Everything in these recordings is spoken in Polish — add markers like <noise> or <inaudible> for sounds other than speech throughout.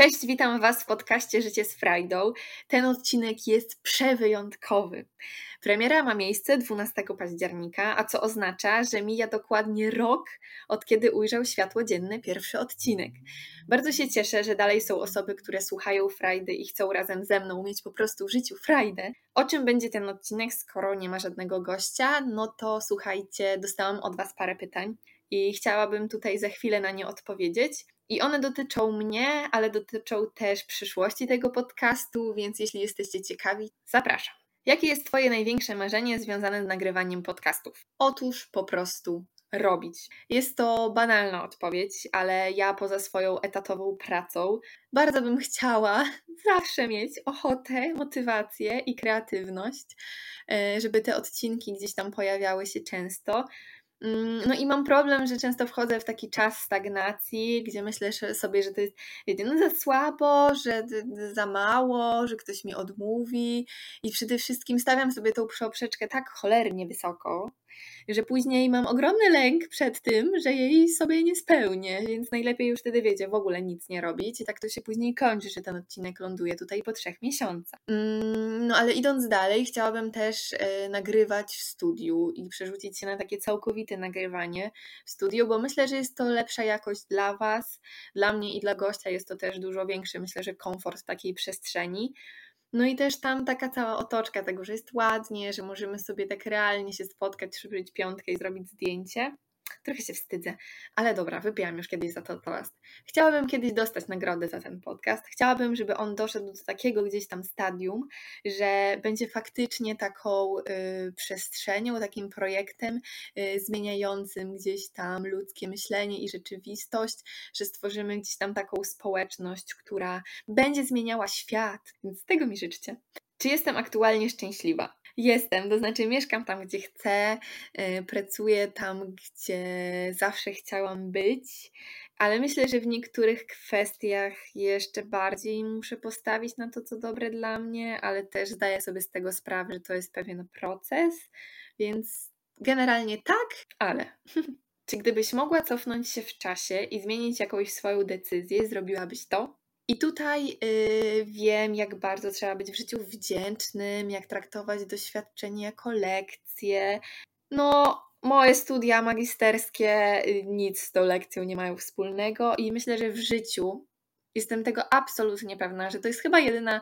Cześć, witam Was w podcaście Życie z Frajdą. Ten odcinek jest przewyjątkowy. Premiera ma miejsce 12 października, a co oznacza, że mija dokładnie rok od kiedy ujrzał światło dzienne pierwszy odcinek. Bardzo się cieszę, że dalej są osoby, które słuchają Frajdy i chcą razem ze mną mieć po prostu w życiu Frajdę. O czym będzie ten odcinek, skoro nie ma żadnego gościa? No to słuchajcie, dostałam od Was parę pytań i chciałabym tutaj za chwilę na nie odpowiedzieć. I one dotyczą mnie, ale dotyczą też przyszłości tego podcastu, więc jeśli jesteście ciekawi, zapraszam. Jakie jest Twoje największe marzenie związane z nagrywaniem podcastów? Otóż po prostu robić. Jest to banalna odpowiedź, ale ja poza swoją etatową pracą bardzo bym chciała <laughs> zawsze mieć ochotę, motywację i kreatywność, e, żeby te odcinki gdzieś tam pojawiały się często. Mm, no i mam problem, że często wchodzę w taki czas stagnacji, gdzie myślę sobie, że to jest jedynie za słabo, że za mało, że ktoś mi odmówi. I przede wszystkim stawiam sobie tą poprzeczkę tak cholernie wysoko, że później mam ogromny lęk przed tym, że jej sobie nie spełnię, więc najlepiej już wtedy wiecie, w ogóle nic nie robić i tak to się później kończy, że ten odcinek ląduje tutaj po trzech miesiącach. Mm, no ale idąc dalej, chciałabym też e, nagrywać w studiu i przerzucić się na takie całkowite nagrywanie w studiu, bo myślę, że jest to lepsza jakość dla Was, dla mnie i dla gościa jest to też dużo większy, myślę, że komfort takiej przestrzeni. No i też tam taka cała otoczka tego, że jest ładnie, że możemy sobie tak realnie się spotkać, przybyć piątkę i zrobić zdjęcie. Trochę się wstydzę, ale dobra, wypijam już kiedyś za to toast. Chciałabym kiedyś dostać nagrodę za ten podcast. Chciałabym, żeby on doszedł do takiego gdzieś tam stadium, że będzie faktycznie taką y, przestrzenią, takim projektem y, zmieniającym gdzieś tam ludzkie myślenie i rzeczywistość, że stworzymy gdzieś tam taką społeczność, która będzie zmieniała świat. Więc tego mi życzcie. Czy jestem aktualnie szczęśliwa? Jestem, to znaczy mieszkam tam, gdzie chcę, y, pracuję tam, gdzie zawsze chciałam być, ale myślę, że w niektórych kwestiach jeszcze bardziej muszę postawić na to, co dobre dla mnie, ale też zdaję sobie z tego sprawę, że to jest pewien proces, więc generalnie tak, ale. <laughs> Czy gdybyś mogła cofnąć się w czasie i zmienić jakąś swoją decyzję, zrobiłabyś to? I tutaj yy, wiem, jak bardzo trzeba być w życiu wdzięcznym, jak traktować doświadczenie jako lekcję. No, moje studia magisterskie y, nic z tą lekcją nie mają wspólnego i myślę, że w życiu jestem tego absolutnie pewna, że to jest chyba jedyna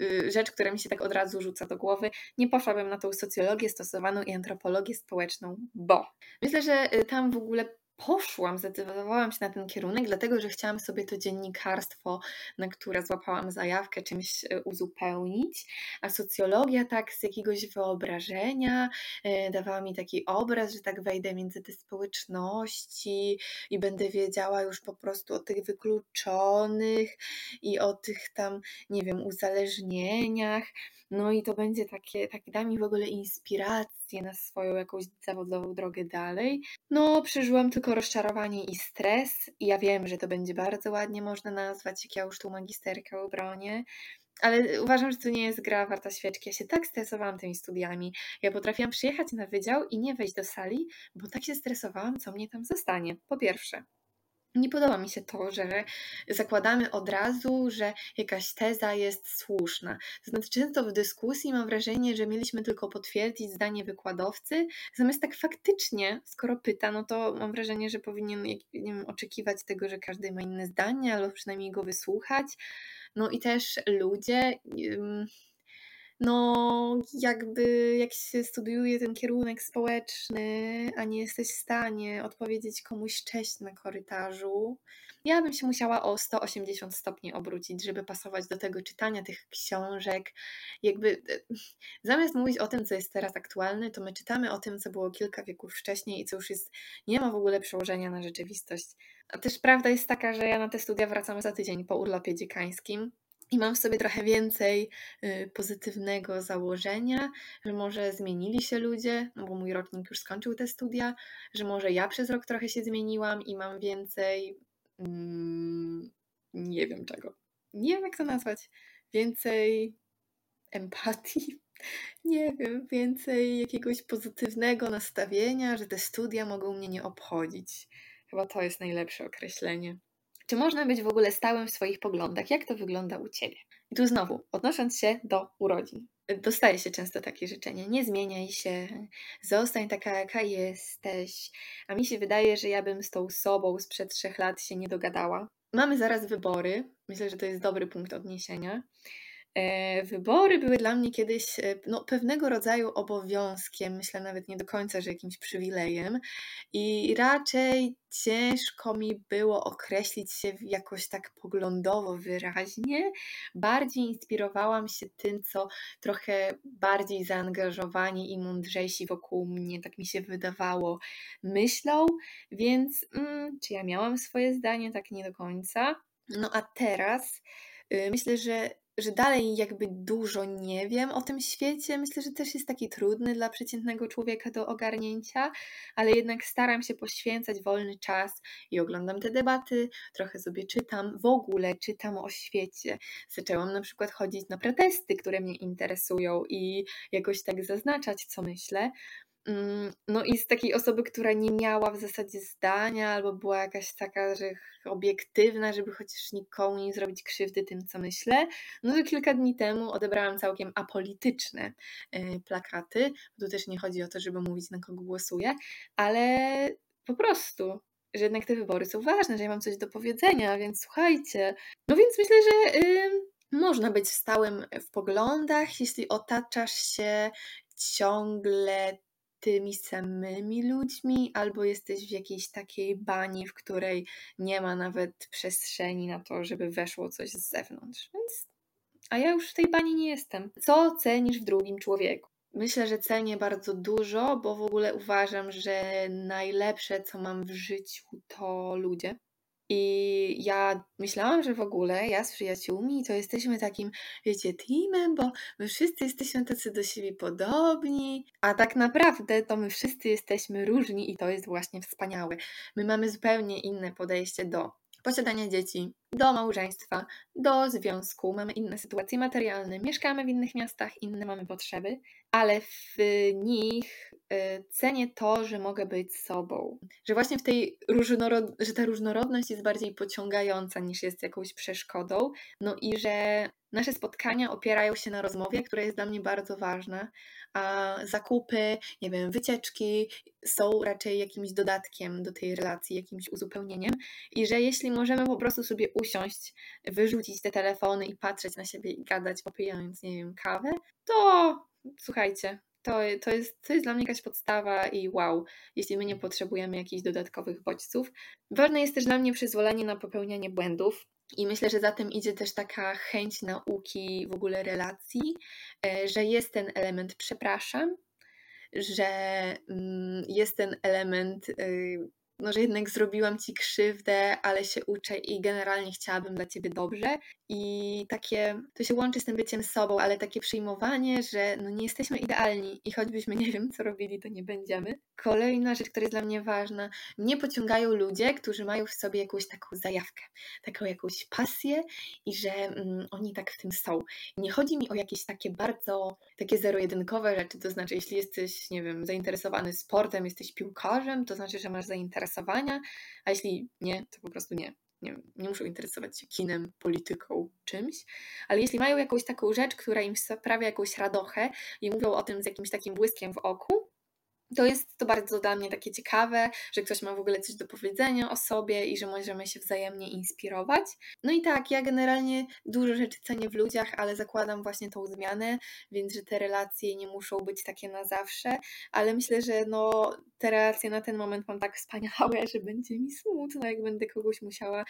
y, rzecz, która mi się tak od razu rzuca do głowy. Nie poszłabym na tą socjologię stosowaną i antropologię społeczną, bo myślę, że y, tam w ogóle poszłam, zdecydowałam się na ten kierunek, dlatego że chciałam sobie to dziennikarstwo, na które złapałam zajawkę, czymś e, uzupełnić, a socjologia tak z jakiegoś wyobrażenia e, dawała mi taki obraz, że tak wejdę między te społeczności i będę wiedziała już po prostu o tych wykluczonych i o tych tam, nie wiem, uzależnieniach. No i to będzie takie, tak da mi w ogóle inspirację na swoją jakąś zawodową drogę dalej. No, przeżyłam tylko rozczarowanie i stres i ja wiem, że to będzie bardzo ładnie można nazwać, jak ja już tą magisterkę obronię, ale uważam, że to nie jest gra warta świeczki. Ja się tak stresowałam tymi studiami. Ja potrafiłam przyjechać na wydział i nie wejść do sali, bo tak się stresowałam, co mnie tam zostanie. Po pierwsze. Nie podoba mi się to, że zakładamy od razu, że jakaś teza jest słuszna. Znaczy, często w dyskusji mam wrażenie, że mieliśmy tylko potwierdzić zdanie wykładowcy, zamiast tak faktycznie, skoro pyta, no to mam wrażenie, że powinien nie wiem, oczekiwać tego, że każdy ma inne zdanie, albo przynajmniej go wysłuchać. No i też ludzie no jakby jak się studiuje ten kierunek społeczny, a nie jesteś w stanie odpowiedzieć komuś cześć na korytarzu, ja bym się musiała o 180 stopni obrócić, żeby pasować do tego czytania tych książek. Jakby e, zamiast mówić o tym, co jest teraz aktualne, to my czytamy o tym, co było kilka wieków wcześniej i co już jest, nie ma w ogóle przełożenia na rzeczywistość. A też prawda jest taka, że ja na te studia wracam za tydzień po urlopie dziekańskim i mam w sobie trochę więcej y, pozytywnego założenia, że może zmienili się ludzie, no bo mój rocznik już skończył te studia, że może ja przez rok trochę się zmieniłam i mam więcej. Mm, nie wiem czego. Nie wiem, jak to nazwać. Więcej empatii. <laughs> Nie wiem, więcej jakiegoś pozytywnego nastawienia, że te studia mogą mnie nie obchodzić. Chyba to jest najlepsze określenie. Czy można być w ogóle stałym w swoich poglądach? Jak to wygląda u Ciebie? I tu znowu, odnosząc się do urodzin. Dostaje się często takie życzenie: nie zmieniaj się, zostań taka, jaka jesteś. A mi się wydaje, że ja bym z tą sobą sprzed trzech lat się nie dogadała. Mamy zaraz wybory. Myślę, że to jest dobry punkt odniesienia. E, wybory były dla mnie kiedyś e, no, pewnego rodzaju obowiązkiem, myślę nawet nie do końca, że jakimś przywilejem, i raczej ciężko mi było określić się jakoś tak poglądowo wyraźnie. Bardziej inspirowałam się tym, co trochę bardziej zaangażowani i mądrzejsi wokół mnie, tak mi się wydawało, myślą, więc mm, czy ja miałam swoje zdanie? Tak nie do końca. No a teraz myślę, że że dalej jakby dużo nie wiem o tym świecie. Myślę, że też jest taki trudny dla przeciętnego człowieka do ogarnięcia, ale jednak staram się poświęcać wolny czas i oglądam te debaty, trochę sobie czytam, w ogóle czytam o świecie. Zaczęłam na przykład chodzić na protesty, które mnie interesują i jakoś tak zaznaczać, co myślę. Mm, no i z takiej osoby, która nie miała w zasadzie zdania, albo była jakaś taka, że obiektywna, żeby chociaż nikomu nie zrobić krzywdy tym, co myślę, no to kilka dni temu odebrałam całkiem apolityczne y, plakaty. Tu też nie chodzi o to, żeby mówić, na kogo głosuję, ale po prostu, że jednak te wybory są ważne, że ja mam coś do powiedzenia, więc słuchajcie. No więc myślę, że y, można być stałym w poglądach, jeśli otaczasz się ciągle tymi samymi ludźmi, albo jesteś w jakiejś takiej bani, w której nie ma nawet przestrzeni na to, żeby weszło coś z zewnątrz. Więc, a ja już w tej bani nie jestem. Co cenisz w drugim człowieku? Myślę, że cenię bardzo dużo, bo w ogóle uważam, że najlepsze, co mam w życiu, to ludzie. I ja myślałam, że w ogóle ja z przyjaciółmi to jesteśmy takim, wiecie, teamem, bo my wszyscy jesteśmy tacy do siebie podobni, a tak naprawdę to my wszyscy jesteśmy różni i to jest właśnie wspaniałe. My mamy zupełnie inne podejście do posiadania dzieci, do małżeństwa, do związku, mamy inne sytuacje materialne, mieszkamy w innych miastach, inne mamy potrzeby, ale w nich y, cenię to, że mogę być sobą. Że właśnie w tej różnorod... że ta różnorodność jest bardziej pociągająca niż jest jakąś przeszkodą. No i że nasze spotkania opierają się na rozmowie, która jest dla mnie bardzo ważna, a zakupy, nie wiem, wycieczki są raczej jakimś dodatkiem do tej relacji, jakimś uzupełnieniem. I że jeśli możemy po prostu sobie usiąść, wyrzucić te telefony i patrzeć na siebie i gadać, popijając, nie wiem, kawę, to słuchajcie, to, to, jest, to jest dla mnie jakaś podstawa i wow, jeśli my nie potrzebujemy jakichś dodatkowych bodźców. Ważne jest też dla mnie przyzwolenie na popełnianie błędów. I myślę, że za tym idzie też taka chęć nauki w ogóle relacji, e, że jest ten element przepraszam, że mm, jest ten element y, no, że jednak zrobiłam ci krzywdę, ale się uczę i generalnie chciałabym dla ciebie dobrze. I takie, to się łączy z tym byciem sobą, ale takie przyjmowanie, że no nie jesteśmy idealni i choćbyśmy nie wiem, co robili, to nie będziemy. Kolejna rzecz, która jest dla mnie ważna, mnie pociągają ludzie, którzy mają w sobie jakąś taką zajawkę, taką jakąś pasję i że mm, oni tak w tym są. Nie chodzi mi o jakieś takie bardzo, takie zero-jedynkowe rzeczy, to znaczy, jeśli jesteś, nie wiem, zainteresowany sportem, jesteś piłkarzem, to znaczy, że masz zainteresowanie zainteresowania, a jeśli nie, to po prostu nie. Nie, nie muszą interesować się kinem, polityką, czymś, ale jeśli mają jakąś taką rzecz, która im sprawia jakąś radochę i mówią o tym z jakimś takim błyskiem w oku, to jest to bardzo dla mnie takie ciekawe, że ktoś ma w ogóle coś do powiedzenia o sobie i że możemy się wzajemnie inspirować. No i tak, ja generalnie dużo rzeczy cenię w ludziach, ale zakładam właśnie tą zmianę, więc że te relacje nie muszą być takie na zawsze, ale myślę, że no, te relacje na ten moment mam tak wspaniałe, że będzie mi smutno, jak będę kogoś musiała,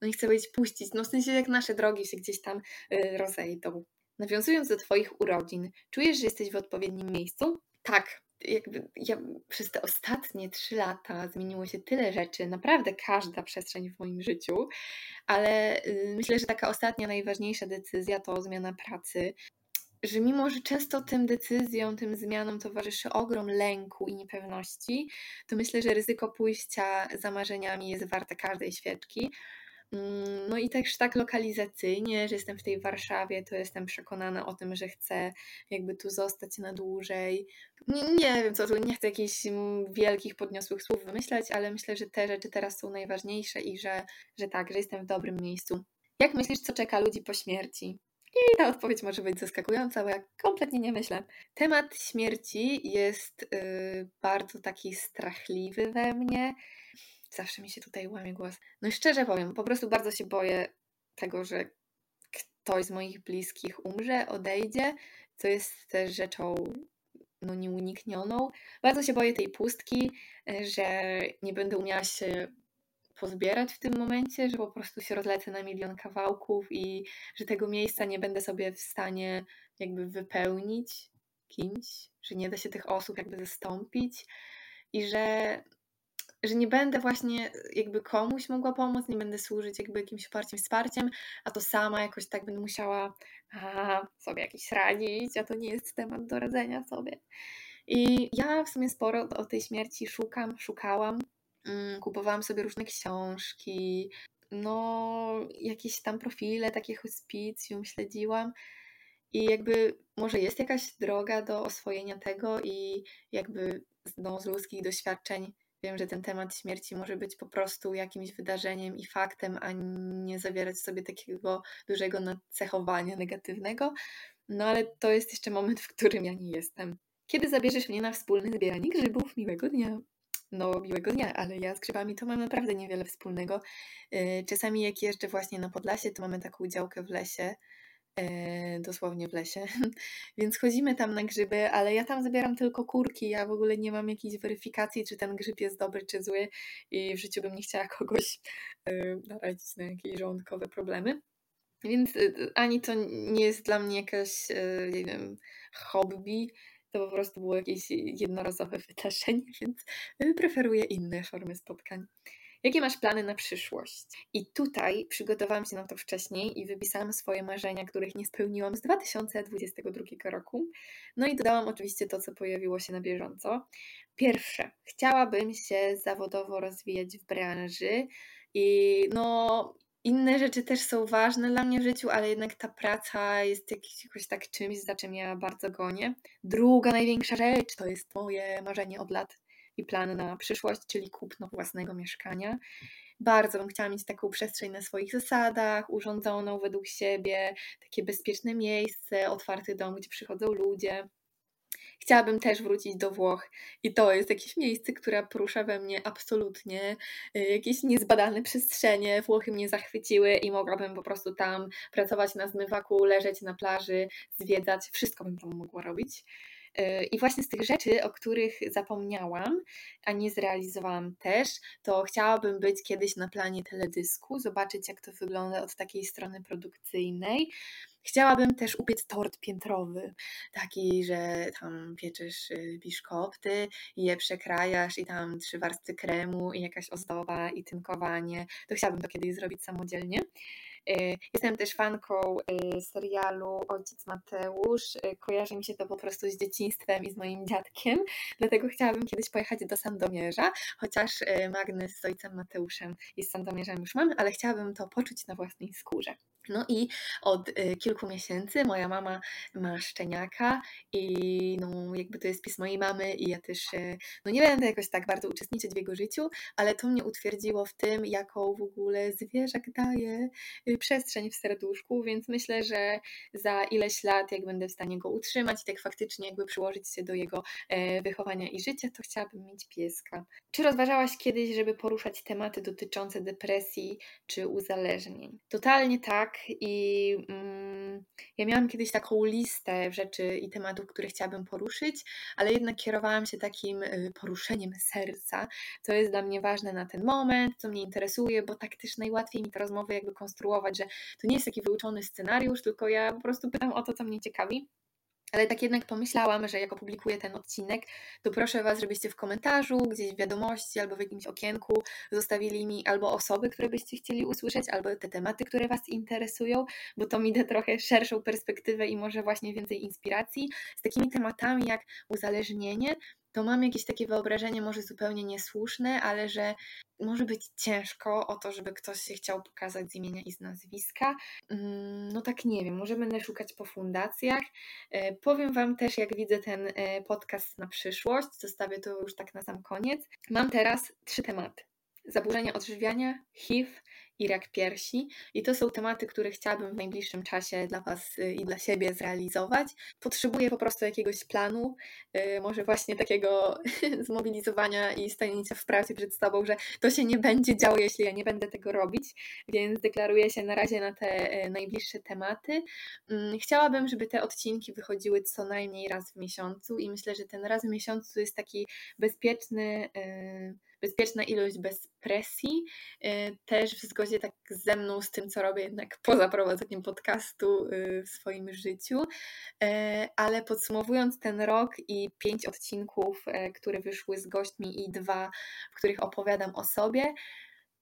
no nie chcę powiedzieć puścić, no w sensie jak nasze drogi się gdzieś tam y, rozejdą. Nawiązując do Twoich urodzin, czujesz, że jesteś w odpowiednim miejscu? Tak, jakby ja przez te ostatnie trzy lata zmieniło się tyle rzeczy, naprawdę każda przestrzeń w moim życiu, ale y, myślę, że taka ostatnia, najważniejsza decyzja to zmiana pracy. Że mimo, że często tym decyzjom, tym zmianom towarzyszy ogrom lęku i niepewności, to myślę, że ryzyko pójścia za marzeniami jest warte każdej świeczki. Mm, no i też tak lokalizacyjnie, że jestem w tej Warszawie, to jestem przekonana o tym, że chcę jakby tu zostać na dłużej. Nie, nie wiem co tu, nie chcę jakichś mm, wielkich, podniosłych słów wymyślać, ale myślę, że te rzeczy teraz są najważniejsze i że, że tak, że jestem w dobrym miejscu. Jak myślisz, co czeka ludzi po śmierci? I ta odpowiedź może być zaskakująca, bo ja kompletnie nie myślę. Temat śmierci jest yy, bardzo taki strachliwy we mnie. Zawsze mi się tutaj łamie głos. No i szczerze powiem, po prostu bardzo się boję tego, że ktoś z moich bliskich umrze, odejdzie, co jest też rzeczą no, nieuniknioną. Bardzo się boję tej pustki, że nie będę umiała się pozbierać w tym momencie, że po prostu się rozlecę na milion kawałków i że tego miejsca nie będę sobie w stanie jakby wypełnić kimś, że nie da się tych osób jakby zastąpić i że, że nie będę właśnie jakby komuś mogła pomóc, nie będę służyć jakby jakimś wsparciem, wsparciem, a to sama jakoś tak będę musiała a, sobie jakiś radzić, a to nie jest temat do radzenia sobie. I ja w sumie sporo o tej śmierci szukam, szukałam, Mm, kupowałam sobie różne książki, no jakieś tam profile, takie hospicjum śledziłam i jakby może jest jakaś droga do oswojenia tego i jakby no, z ludzkich doświadczeń wiem, że ten temat śmierci może być po prostu jakimś wydarzeniem i faktem, a nie zawierać sobie takiego dużego nacechowania negatywnego. No ale to jest jeszcze moment, w którym ja nie jestem. Kiedy zabierzesz mnie na wspólne zbieranie grzybów? Miłego dnia no miłego dnia, ale ja z grzybami to mam naprawdę niewiele wspólnego. E, czasami jak jeżdżę właśnie na Podlasie, to mamy taką działkę w lesie, dosłownie w lesie, <laughs> więc chodzimy tam na grzyby, ale ja tam zabieram tylko kurki, ja w ogóle nie mam jakiejś weryfikacji, czy ten grzyb jest dobry, czy zły i w życiu bym nie chciała <laughs> kogoś e, narazić na jakieś żołądkowe problemy. Więc ani to nie jest dla mnie jakaś, nie wiem, hobby, to po prostu było jakieś jednorazowe wydarzenie, <laughs> więc preferuję inne formy spotkań. Jakie masz plany na przyszłość? I tutaj przygotowałam się na to wcześniej i wypisałam swoje marzenia, których nie spełniłam z 2022 roku. No i dodałam oczywiście to, co pojawiło się na bieżąco. Pierwsze, chciałabym się zawodowo rozwijać w branży i no, inne rzeczy też są ważne dla mnie w życiu, ale jednak ta praca jest jakoś tak czymś, za czym ja bardzo gonię. Druga największa rzecz to jest moje marzenie od lat i plan na przyszłość, czyli kupno własnego mieszkania. Bardzo bym chciała mieć taką przestrzeń na swoich zasadach, urządzoną według siebie, takie bezpieczne miejsce, otwarty dom, gdzie przychodzą ludzie. Chciałabym też wrócić do Włoch i to jest jakieś miejsce, które porusza we mnie absolutnie. Y, jakieś niezbadane przestrzenie, Włochy mnie zachwyciły i mogłabym po prostu tam pracować na zmywaku, leżeć na plaży, zwiedzać, wszystko bym tam mogła robić. Y, I właśnie z tych rzeczy, o których zapomniałam, a nie zrealizowałam też, to chciałabym być kiedyś na planie teledysku, zobaczyć jak to wygląda od takiej strony produkcyjnej. Chciałabym też upiec tort piętrowy, taki, że tam pieczysz y, biszkopty je przekrajasz i tam trzy warstwy kremu i jakaś ozdoba i tynkowanie. To chciałabym to kiedyś zrobić samodzielnie. Y, jestem też fanką y, serialu Ojciec Mateusz. Y, kojarzy mi się to po prostu z dzieciństwem i z moim dziadkiem, dlatego chciałabym kiedyś pojechać do Sandomierza, chociaż magnes z Ojcem Mateuszem i z Sandomierzem już mam, ale chciałabym to poczuć na własnej skórze. No i od kilku miesięcy moja mama ma szczeniaka i no jakby to jest pies mojej mamy i ja też no nie będę jakoś tak bardzo uczestniczyć w jego życiu, ale to mnie utwierdziło w tym, jaką w ogóle zwierzak daje przestrzeń w serduszku, więc myślę, że za ileś lat, jak będę w stanie go utrzymać i tak faktycznie jakby przyłożyć się do jego e, wychowania i życia, to chciałabym mieć pieska. Czy rozważałaś kiedyś, żeby poruszać tematy dotyczące depresji czy uzależnień? Totalnie tak i mm, ja miałam kiedyś taką listę rzeczy i tematów, które chciałabym poruszyć, ale jednak kierowałam się takim y, poruszeniem serca, co jest dla mnie ważne na ten moment, co mnie interesuje, bo tak też najłatwiej mi te rozmowy jakby konstruować że to nie jest taki wyuczony scenariusz, tylko ja po prostu pytam o to, co mnie ciekawi. Ale tak jednak pomyślałam, że jak opublikuję ten odcinek, to proszę Was, żebyście w komentarzu, gdzieś w wiadomości albo w jakimś okienku zostawili mi albo osoby, które byście chcieli usłyszeć, albo te tematy, które Was interesują, bo to mi da trochę szerszą perspektywę i może właśnie więcej inspiracji z takimi tematami jak uzależnienie, to mam jakieś takie wyobrażenie, może zupełnie niesłuszne, ale że może być ciężko o to, żeby ktoś się chciał pokazać z imienia i z nazwiska. Mm, no tak nie wiem, może będę szukać po fundacjach. E, powiem Wam też, jak widzę ten e, podcast na przyszłość, zostawię to już tak na sam koniec. Mam teraz trzy tematy. Zaburzenia odżywiania, HIV i rak piersi. I to są tematy, które chciałabym w najbliższym czasie dla Was y, i dla siebie zrealizować. Potrzebuję po prostu jakiegoś planu, y, może właśnie takiego <laughs> zmobilizowania i stanięcia w pracy przed sobą, że to się nie będzie działo, jeśli ja nie będę tego robić, więc deklaruję się na razie na te y, najbliższe tematy. Mm, chciałabym, żeby te odcinki wychodziły co najmniej raz w miesiącu i myślę, że ten raz w miesiącu jest taki bezpieczny bezpieczna ilość bez presji, y, też w zgodzie tak ze mną, z tym, co robię jednak poza prowadzeniem podcastu y, w swoim życiu. Y, ale podsumowując ten rok i pięć odcinków, które wyszły z gośćmi i dwa, w których opowiadam o sobie,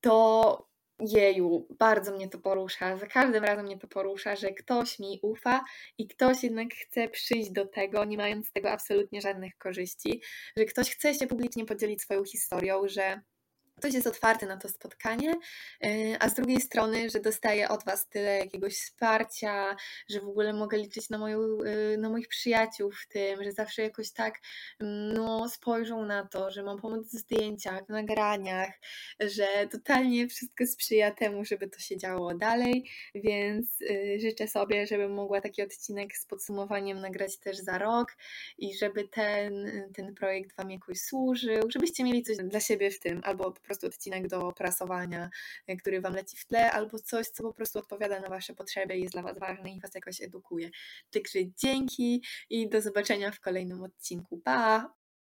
to jeju, bardzo mnie to porusza. Za każdym razem mnie to porusza, że ktoś mi ufa i ktoś jednak chce przyjść do tego, nie mając z tego absolutnie żadnych korzyści, że ktoś chce się publicznie podzielić swoją historią, że ktoś jest otwarty na to spotkanie, y, a z drugiej strony, że dostaję od Was tyle jakiegoś wsparcia, że w ogóle mogę liczyć na, moją, y, na moich przyjaciół w tym, że zawsze jakoś tak mm, no, spojrzą na to, że mam pomoc w zdjęciach, w nagraniach, że totalnie wszystko sprzyja temu, żeby to się działo dalej, więc y, życzę sobie, żebym mogła taki odcinek z podsumowaniem nagrać też za rok i żeby ten, ten projekt Wam jakoś służył, żebyście mieli coś dla siebie w tym, albo po prostu odcinek do prasowania, e, który Wam leci w tle, albo coś, co po prostu odpowiada na Wasze potrzeby jest dla Was ważne i Was jakoś edukuje. Także dzięki i do zobaczenia w kolejnym odcinku. Pa!